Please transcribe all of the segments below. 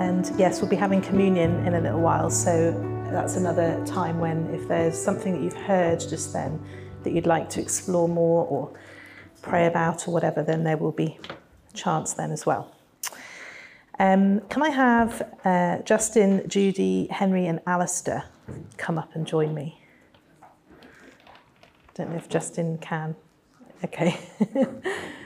And yes, we'll be having communion in a little while, so that's another time when if there's something that you've heard just then that you'd like to explore more or pray about or whatever, then there will be a chance then as well. Um, can I have uh, Justin, Judy, Henry, and Alistair come up and join me? Don't know if Justin can. Okay.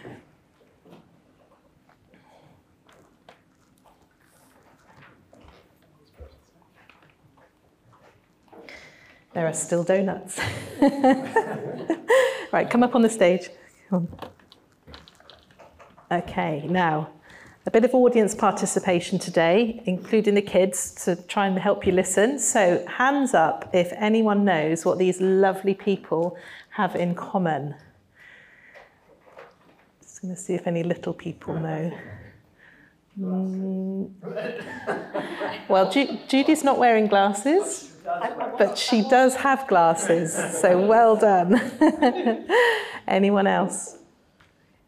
there are still donuts. right, come up on the stage. Okay, now a bit of audience participation today, including the kids, to try and help you listen. So, hands up if anyone knows what these lovely people have in common. Just going to see if any little people know. Mm. Well, Ju- Judy's not wearing glasses, but she does have glasses, so well done. Anyone else?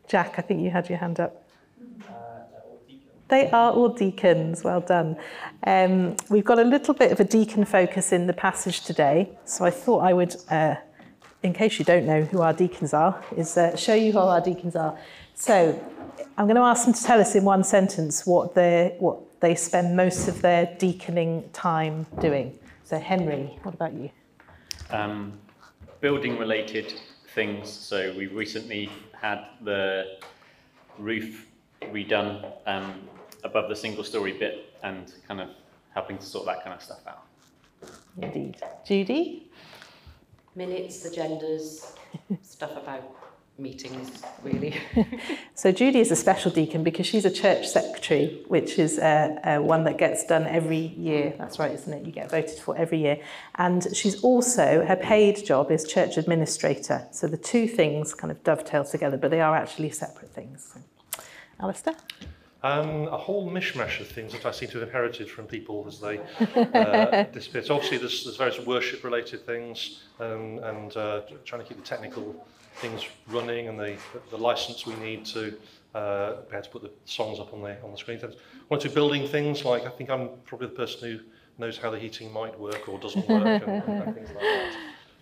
Jack, I think you had your hand up. They are all deacons, well done. Um, we've got a little bit of a deacon focus in the passage today, so I thought I would, uh, in case you don't know who our deacons are, is uh, show you who our deacons are. So I'm going to ask them to tell us in one sentence what, what they spend most of their deaconing time doing. So Henry, what about you? Um, building related things. So we recently had the roof redone um, above the single story bit and kind of helping to sort that kind of stuff out. Indeed. Judy? Minutes, agendas, stuff about meetings, really. so Judy is a special deacon because she's a church secretary, which is uh, uh, one that gets done every year. That's right, isn't it? You get voted for every year. And she's also, her paid job is church administrator. So the two things kind of dovetail together, but they are actually separate things. Alistair? Um, a whole mishmash of things that I seem to have inherited from people as they uh, disappear. So obviously, there's, there's various worship-related things um, and uh, trying to keep the technical things running and the, the license we need to uh, be able to put the songs up on the on the screen. One or two building things like I think I'm probably the person who knows how the heating might work or doesn't work and, and things like that.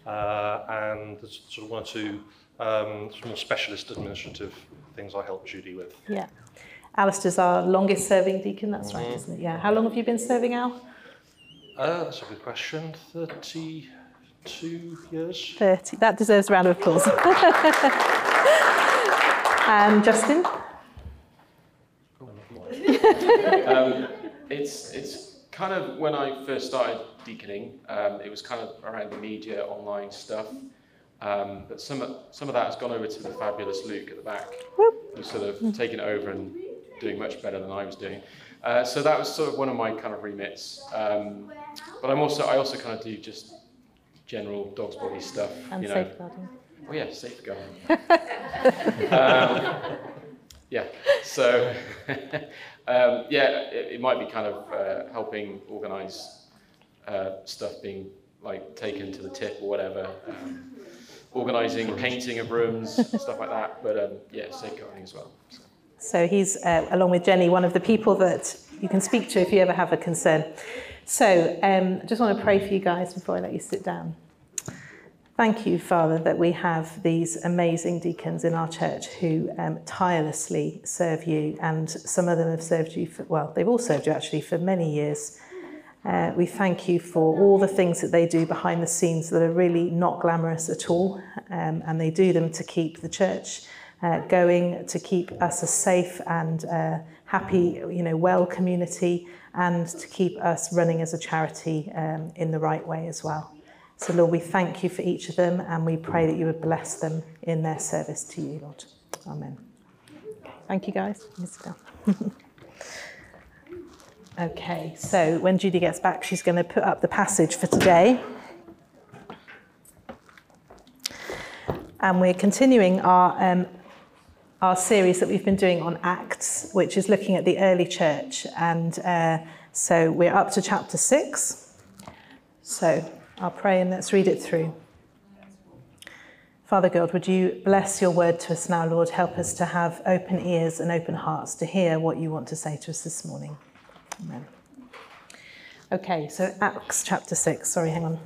Uh, and there's sort of one or two um, more specialist administrative things I help Judy with. Yeah. Alistair's our longest serving deacon, that's mm-hmm. right, isn't it? Yeah. How long have you been serving, Al? Uh, that's a good question. 32 years. 30. That deserves a round of applause. and Justin? um, it's, it's kind of when I first started deaconing, um, it was kind of around the media, online stuff. Um, but some of, some of that has gone over to the fabulous Luke at the back, who's sort of taken it over and doing much better than I was doing. Uh, so that was sort of one of my kind of remits. Um, but I'm also I also kind of do just general dog's body stuff. And you know. safeguarding. Oh yeah, safeguarding. um, yeah. So um, yeah, it, it, might be kind of uh, helping organise uh, stuff being like taken to the tip or whatever. Um, organising painting of rooms, stuff like that. But um, yeah, safeguarding as well. So. So he's, uh, along with Jenny, one of the people that you can speak to if you ever have a concern. So um, I just want to pray for you guys before I let you sit down. Thank you, Father, that we have these amazing deacons in our church who um, tirelessly serve you, and some of them have served you for, well, they've all served you actually for many years. Uh, we thank you for all the things that they do behind the scenes that are really not glamorous at all, um, and they do them to keep the church uh, going to keep us a safe and uh, happy, you know, well community and to keep us running as a charity um, in the right way as well. So, Lord, we thank you for each of them and we pray that you would bless them in their service to you, Lord. Amen. Thank you, guys. okay, so when Judy gets back, she's going to put up the passage for today. And we're continuing our um, our series that we've been doing on Acts, which is looking at the early church. And uh, so we're up to chapter 6. So I'll pray and let's read it through. Father God, would you bless your word to us now, Lord? Help us to have open ears and open hearts to hear what you want to say to us this morning. Amen. Okay, so Acts chapter 6. Sorry, hang on.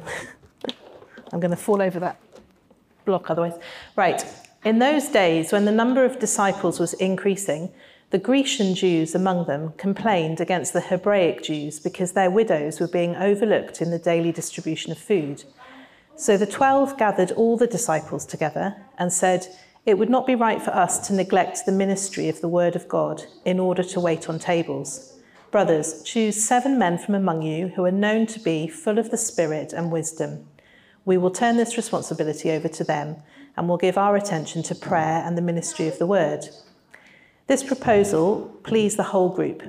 I'm going to fall over that block otherwise. Right. In those days, when the number of disciples was increasing, the Grecian Jews among them complained against the Hebraic Jews because their widows were being overlooked in the daily distribution of food. So the twelve gathered all the disciples together and said, It would not be right for us to neglect the ministry of the word of God in order to wait on tables. Brothers, choose seven men from among you who are known to be full of the Spirit and wisdom. We will turn this responsibility over to them and will give our attention to prayer and the ministry of the word. This proposal pleased the whole group.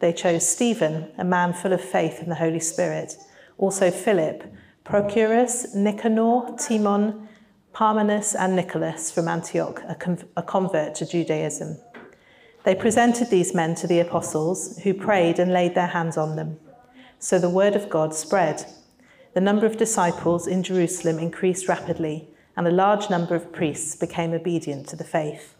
They chose Stephen, a man full of faith in the Holy Spirit, also Philip, Prochorus, Nicanor, Timon, Parmenas, and Nicholas from Antioch, a, a convert to Judaism. They presented these men to the apostles, who prayed and laid their hands on them. So the word of God spread. The number of disciples in Jerusalem increased rapidly, and a large number of priests became obedient to the faith.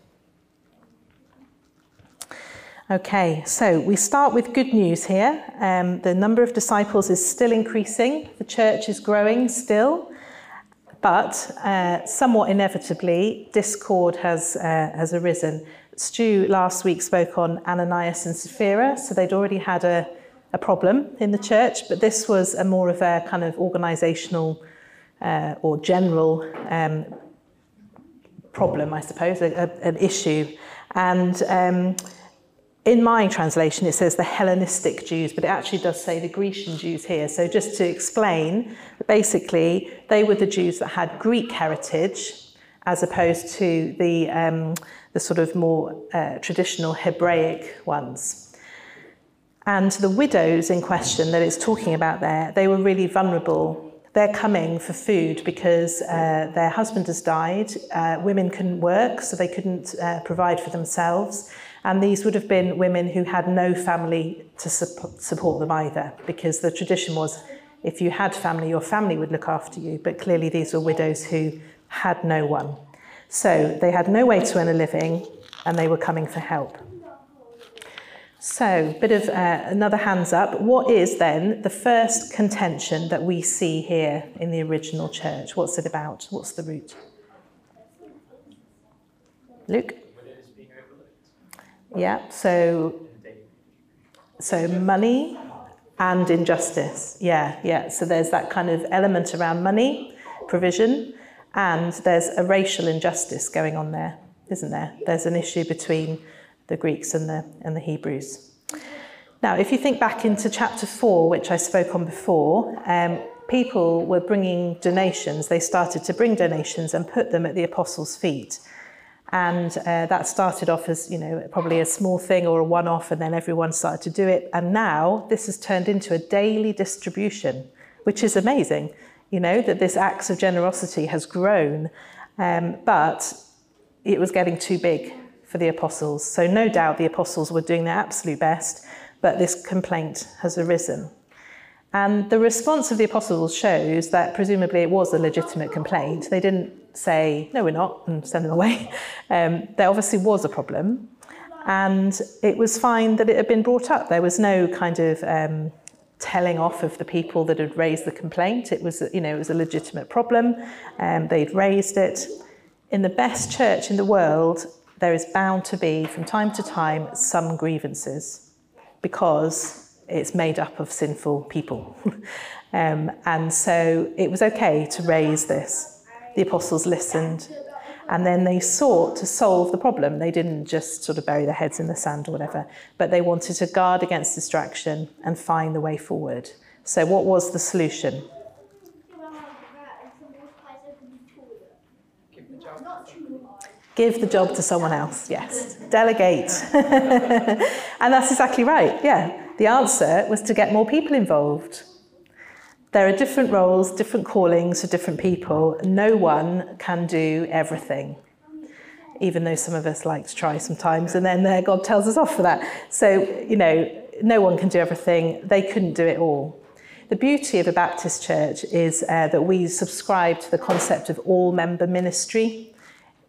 Okay, so we start with good news here. Um, the number of disciples is still increasing, the church is growing still, but uh, somewhat inevitably, discord has, uh, has arisen. Stu last week spoke on Ananias and Sapphira, so they'd already had a, a problem in the church, but this was a more of a kind of organisational uh, or general um, problem, I suppose, a, a, an issue. And um, in my translation, it says the Hellenistic Jews, but it actually does say the Grecian Jews here. So, just to explain, basically, they were the Jews that had Greek heritage as opposed to the, um, the sort of more uh, traditional Hebraic ones. And the widows in question that it's talking about there, they were really vulnerable. They're coming for food because uh, their husband has died. Uh, women couldn't work, so they couldn't uh, provide for themselves. And these would have been women who had no family to support them either, because the tradition was if you had family, your family would look after you. But clearly, these were widows who had no one. So they had no way to earn a living, and they were coming for help. So, bit of uh, another hands up. What is then the first contention that we see here in the original church? What's it about? What's the root? Luke? Yeah, so so money and injustice. Yeah, yeah. So there's that kind of element around money, provision, and there's a racial injustice going on there, isn't there? There's an issue between the Greeks and the and the Hebrews. Now, if you think back into chapter four, which I spoke on before, um, people were bringing donations. They started to bring donations and put them at the apostles' feet. And uh, that started off as, you know, probably a small thing or a one off, and then everyone started to do it. And now this has turned into a daily distribution, which is amazing, you know, that this acts of generosity has grown. Um, but it was getting too big for the apostles. So, no doubt the apostles were doing their absolute best, but this complaint has arisen. And the response of the apostles shows that presumably it was a legitimate complaint. They didn't say, no, we're not, and send them away. Um, there obviously was a problem. And it was fine that it had been brought up. There was no kind of um, telling off of the people that had raised the complaint. It was, you know, it was a legitimate problem. Um, they'd raised it. In the best church in the world, there is bound to be, from time to time, some grievances because it's made up of sinful people. um, and so it was okay to raise this the apostles listened and then they sought to solve the problem. They didn't just sort of bury their heads in the sand or whatever, but they wanted to guard against distraction and find the way forward. So, what was the solution? Give the job to someone else, yes. Delegate. and that's exactly right, yeah. The answer was to get more people involved. There are different roles, different callings for different people. No one can do everything, even though some of us like to try sometimes, and then uh, God tells us off for that. So, you know, no one can do everything. They couldn't do it all. the beauty of a Baptist church is uh, that we subscribe to the concept of all member ministry.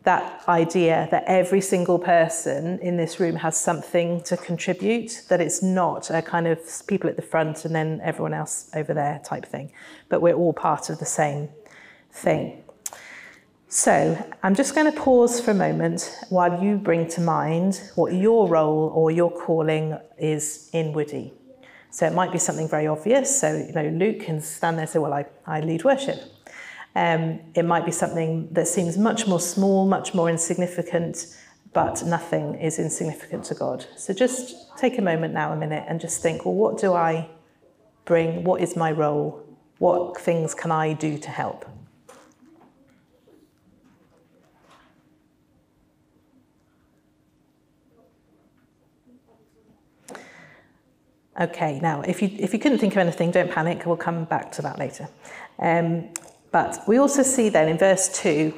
That idea that every single person in this room has something to contribute, that it's not a kind of people at the front and then everyone else over there type thing, but we're all part of the same thing. So I'm just going to pause for a moment while you bring to mind what your role or your calling is in Woody. So it might be something very obvious. So, you know, Luke can stand there and say, well, I, I lead worship. Um, it might be something that seems much more small, much more insignificant, but nothing is insignificant to God. So just take a moment now, a minute, and just think, well, what do I bring? What is my role? What things can I do to help? Okay, now if you, if you couldn't think of anything, don't panic, we'll come back to that later. Um, but we also see then in verse 2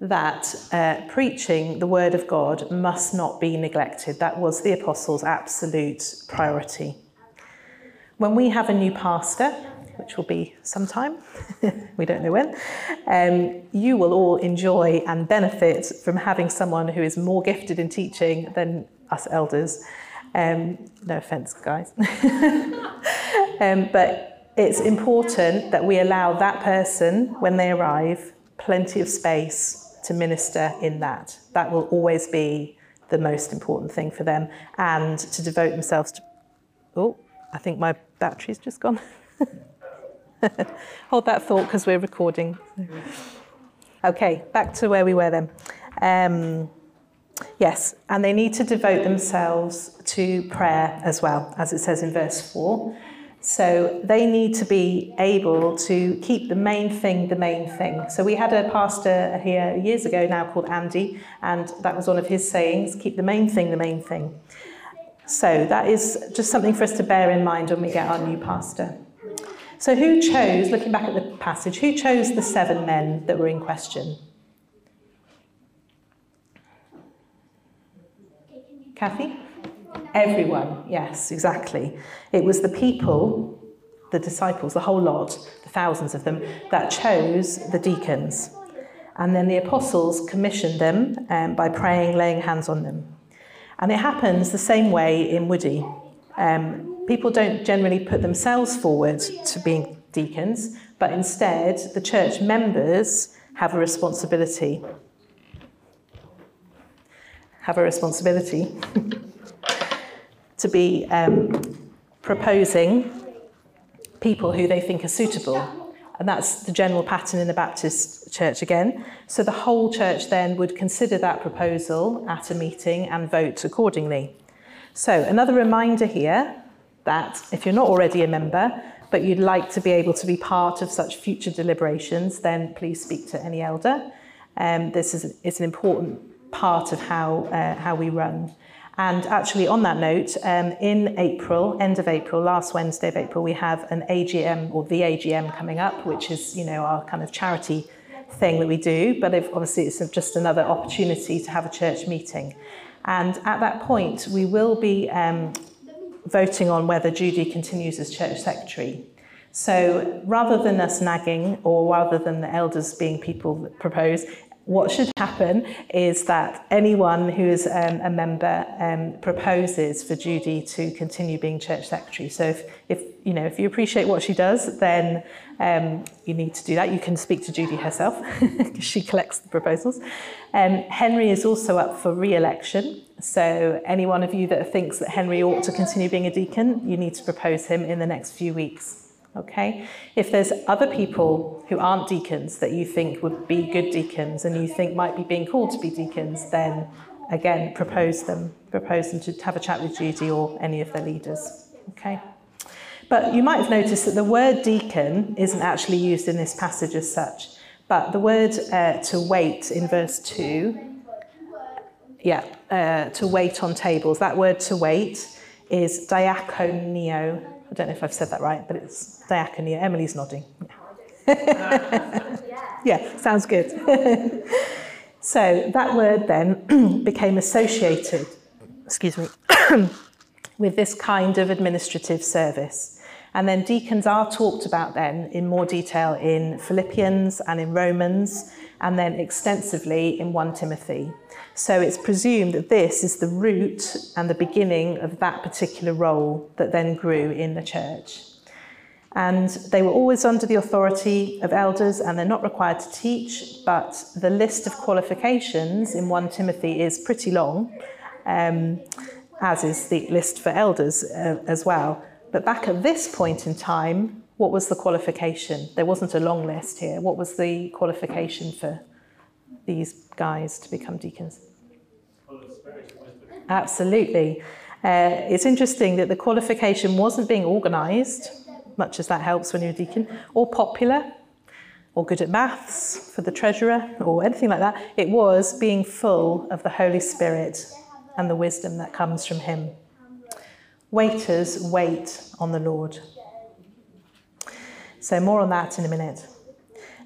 that uh, preaching the word of God must not be neglected. That was the apostles' absolute priority. When we have a new pastor, which will be sometime, we don't know when, um, you will all enjoy and benefit from having someone who is more gifted in teaching than us elders. Um, no offense, guys. um, but it's important that we allow that person, when they arrive, plenty of space to minister in that. That will always be the most important thing for them and to devote themselves to. Oh, I think my battery's just gone. Hold that thought because we're recording. Okay, back to where we were then. Um, Yes, and they need to devote themselves to prayer as well, as it says in verse 4. So they need to be able to keep the main thing the main thing. So we had a pastor here years ago now called Andy, and that was one of his sayings keep the main thing the main thing. So that is just something for us to bear in mind when we get our new pastor. So, who chose, looking back at the passage, who chose the seven men that were in question? Kathy? Everyone, yes, exactly. It was the people, the disciples, the whole lot, the thousands of them, that chose the deacons. And then the apostles commissioned them um, by praying, laying hands on them. And it happens the same way in Woody. Um, people don't generally put themselves forward to being deacons, but instead the church members have a responsibility have a responsibility to be um, proposing people who they think are suitable. And that's the general pattern in the Baptist church again. So the whole church then would consider that proposal at a meeting and vote accordingly. So another reminder here that if you're not already a member, but you'd like to be able to be part of such future deliberations, then please speak to any elder. Um, this is it's an important part of how, uh, how we run. And actually, on that note, um, in April, end of April, last Wednesday of April, we have an AGM or the AGM coming up, which is, you know, our kind of charity thing that we do. But if, obviously, it's just another opportunity to have a church meeting. And at that point, we will be um, voting on whether Judy continues as church secretary. So rather than us nagging, or rather than the elders being people that propose, what should happen is that anyone who is um, a member um, proposes for Judy to continue being church secretary. So if, if you know if you appreciate what she does, then um, you need to do that. You can speak to Judy herself because she collects the proposals. Um, Henry is also up for re-election. So any one of you that thinks that Henry ought to continue being a deacon, you need to propose him in the next few weeks. Okay? If there's other people who aren't deacons that you think would be good deacons and you think might be being called to be deacons, then again, propose them. Propose them to have a chat with Judy or any of their leaders. Okay? But you might have noticed that the word deacon isn't actually used in this passage as such. But the word uh, to wait in verse 2, yeah, uh, to wait on tables, that word to wait is diakoneo, I don't know if I've said that right, but it's diaconia. Emily's nodding. yeah, sounds good. so that word then became associated, excuse me, with this kind of administrative service. And then deacons are talked about then in more detail in Philippians and in Romans, and then extensively in 1 Timothy. So it's presumed that this is the root and the beginning of that particular role that then grew in the church. And they were always under the authority of elders and they're not required to teach, but the list of qualifications in 1 Timothy is pretty long, um, as is the list for elders uh, as well. But back at this point in time, what was the qualification? There wasn't a long list here. What was the qualification for these guys to become deacons? Absolutely. Uh, it's interesting that the qualification wasn't being organised, much as that helps when you're a deacon, or popular, or good at maths for the treasurer, or anything like that. It was being full of the Holy Spirit and the wisdom that comes from Him. Waiters wait on the Lord. So, more on that in a minute.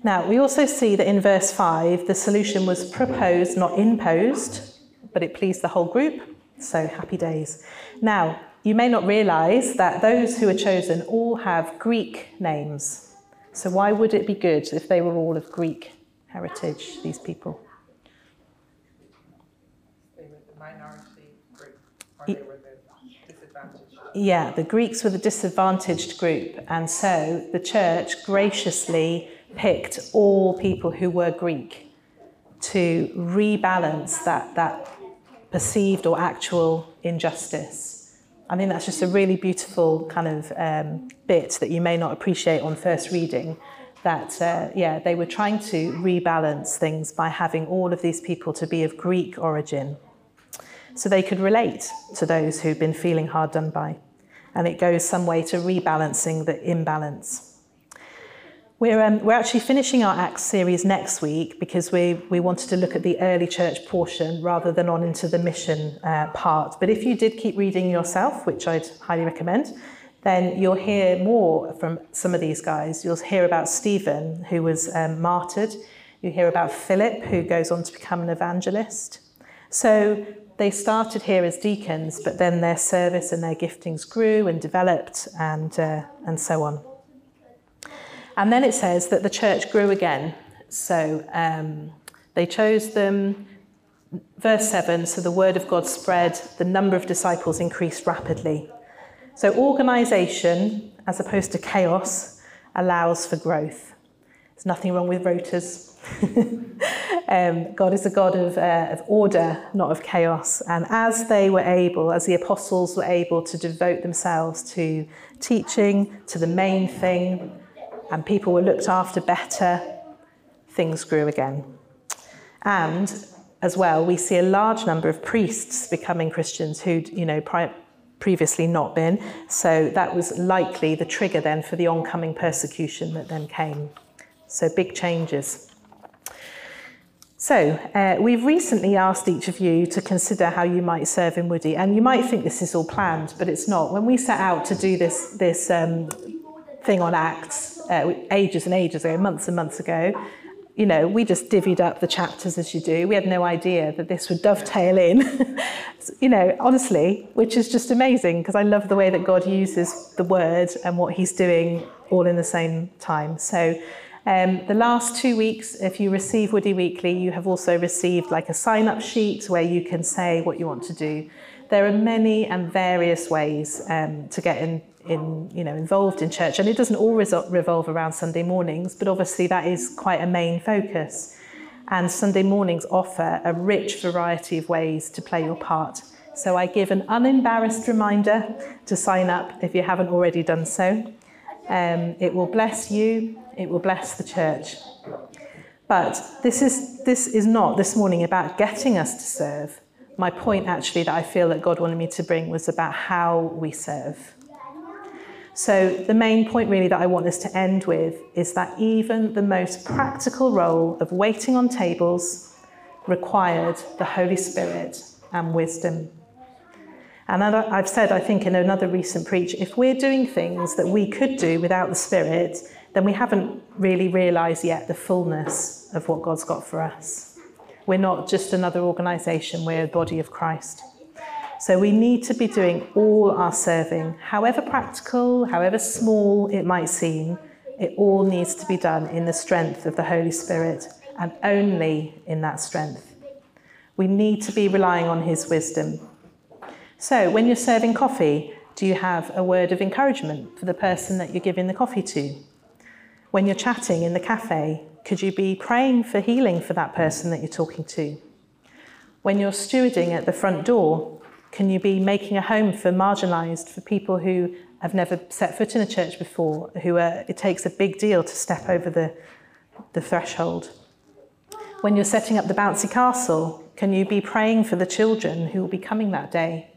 Now, we also see that in verse 5, the solution was proposed, not imposed, but it pleased the whole group. So, happy days. Now, you may not realize that those who are chosen all have Greek names. So, why would it be good if they were all of Greek heritage, these people? They were the minority group, or they were the disadvantaged. Yeah, the Greeks were the disadvantaged group, and so the church graciously picked all people who were Greek to rebalance that, that perceived or actual injustice. I think that's just a really beautiful kind of um, bit that you may not appreciate on first reading. That, uh, yeah, they were trying to rebalance things by having all of these people to be of Greek origin so they could relate to those who've been feeling hard done by. And it goes some way to rebalancing the imbalance. We're, um, we're actually finishing our Acts series next week because we, we wanted to look at the early church portion rather than on into the mission uh, part. But if you did keep reading yourself, which I'd highly recommend, then you'll hear more from some of these guys. You'll hear about Stephen, who was um, martyred. You hear about Philip, who goes on to become an evangelist. So they started here as deacons, but then their service and their giftings grew and developed and, uh, and so on. And then it says that the church grew again. So um, they chose them. Verse 7 so the word of God spread, the number of disciples increased rapidly. So organization, as opposed to chaos, allows for growth. There's nothing wrong with rotas. um, God is a God of, uh, of order, not of chaos. And as they were able, as the apostles were able to devote themselves to teaching, to the main thing, and people were looked after better, things grew again. And as well, we see a large number of priests becoming Christians who'd, you know, pri- previously not been. So that was likely the trigger then for the oncoming persecution that then came. So big changes. So, uh, we've recently asked each of you to consider how you might serve in Woody, and you might think this is all planned, but it's not. When we set out to do this, this um, thing on Acts uh, ages and ages ago, months and months ago, you know, we just divvied up the chapters as you do. We had no idea that this would dovetail in, you know, honestly, which is just amazing because I love the way that God uses the word and what he's doing all in the same time. So, um, the last two weeks, if you receive Woody Weekly, you have also received like a sign up sheet where you can say what you want to do. There are many and various ways um, to get in, in, you know, involved in church, and it doesn't all revolve around Sunday mornings, but obviously that is quite a main focus. And Sunday mornings offer a rich variety of ways to play your part. So I give an unembarrassed reminder to sign up if you haven't already done so. Um, it will bless you, it will bless the church. But this is, this is not this morning about getting us to serve. My point, actually, that I feel that God wanted me to bring was about how we serve. So, the main point, really, that I want us to end with is that even the most practical role of waiting on tables required the Holy Spirit and wisdom. And I've said, I think, in another recent preach, if we're doing things that we could do without the Spirit, then we haven't really realised yet the fullness of what God's got for us. We're not just another organisation, we're a body of Christ. So we need to be doing all our serving, however practical, however small it might seem, it all needs to be done in the strength of the Holy Spirit and only in that strength. We need to be relying on His wisdom. So when you're serving coffee, do you have a word of encouragement for the person that you're giving the coffee to? When you're chatting in the cafe, could you be praying for healing for that person that you're talking to? When you're stewarding at the front door, can you be making a home for marginalised, for people who have never set foot in a church before, who are, it takes a big deal to step over the, the threshold? When you're setting up the bouncy castle, can you be praying for the children who will be coming that day?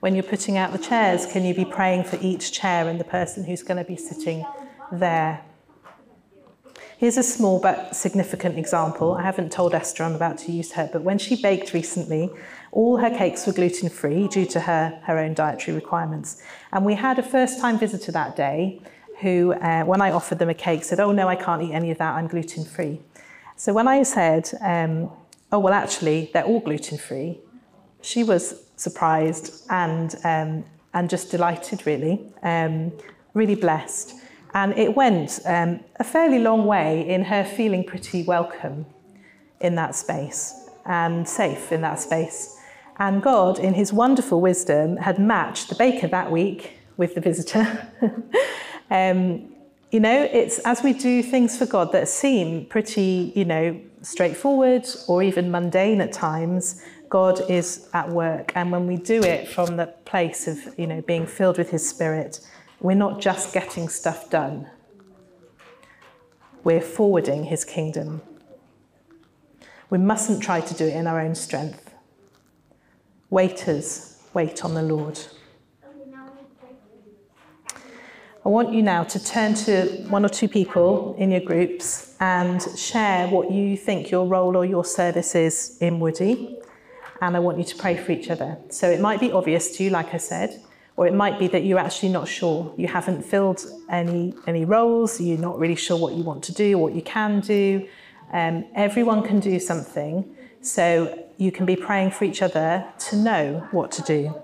When you're putting out the chairs, can you be praying for each chair and the person who's going to be sitting there? Here's a small but significant example. I haven't told Esther I'm about to use her, but when she baked recently, all her cakes were gluten free due to her, her own dietary requirements. And we had a first time visitor that day who, uh, when I offered them a cake, said, Oh, no, I can't eat any of that, I'm gluten free. So when I said, um, Oh, well, actually, they're all gluten free, she was surprised and, um, and just delighted, really, um, really blessed. And it went um, a fairly long way in her feeling pretty welcome in that space and safe in that space. And God, in his wonderful wisdom, had matched the baker that week with the visitor. um, you know, it's as we do things for God that seem pretty, you know, straightforward or even mundane at times, God is at work. And when we do it from the place of, you know, being filled with his spirit, we're not just getting stuff done, we're forwarding his kingdom. We mustn't try to do it in our own strength. Waiters, wait on the Lord. I want you now to turn to one or two people in your groups and share what you think your role or your service is in Woody. And I want you to pray for each other. So it might be obvious to you, like I said, or it might be that you're actually not sure. You haven't filled any, any roles, you're not really sure what you want to do, what you can do. Um, everyone can do something, so you can be praying for each other to know what to do.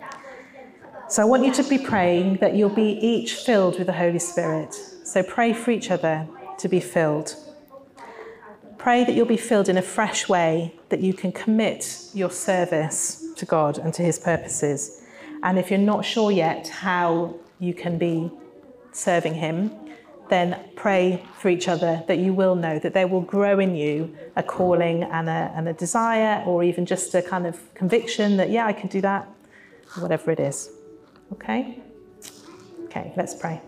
So I want you to be praying that you'll be each filled with the Holy Spirit. So pray for each other to be filled. Pray that you'll be filled in a fresh way, that you can commit your service to God and to His purposes. And if you're not sure yet how you can be serving Him, then pray for each other that you will know that there will grow in you a calling and a, and a desire, or even just a kind of conviction that, yeah, I can do that, whatever it is. Okay? Okay, let's pray.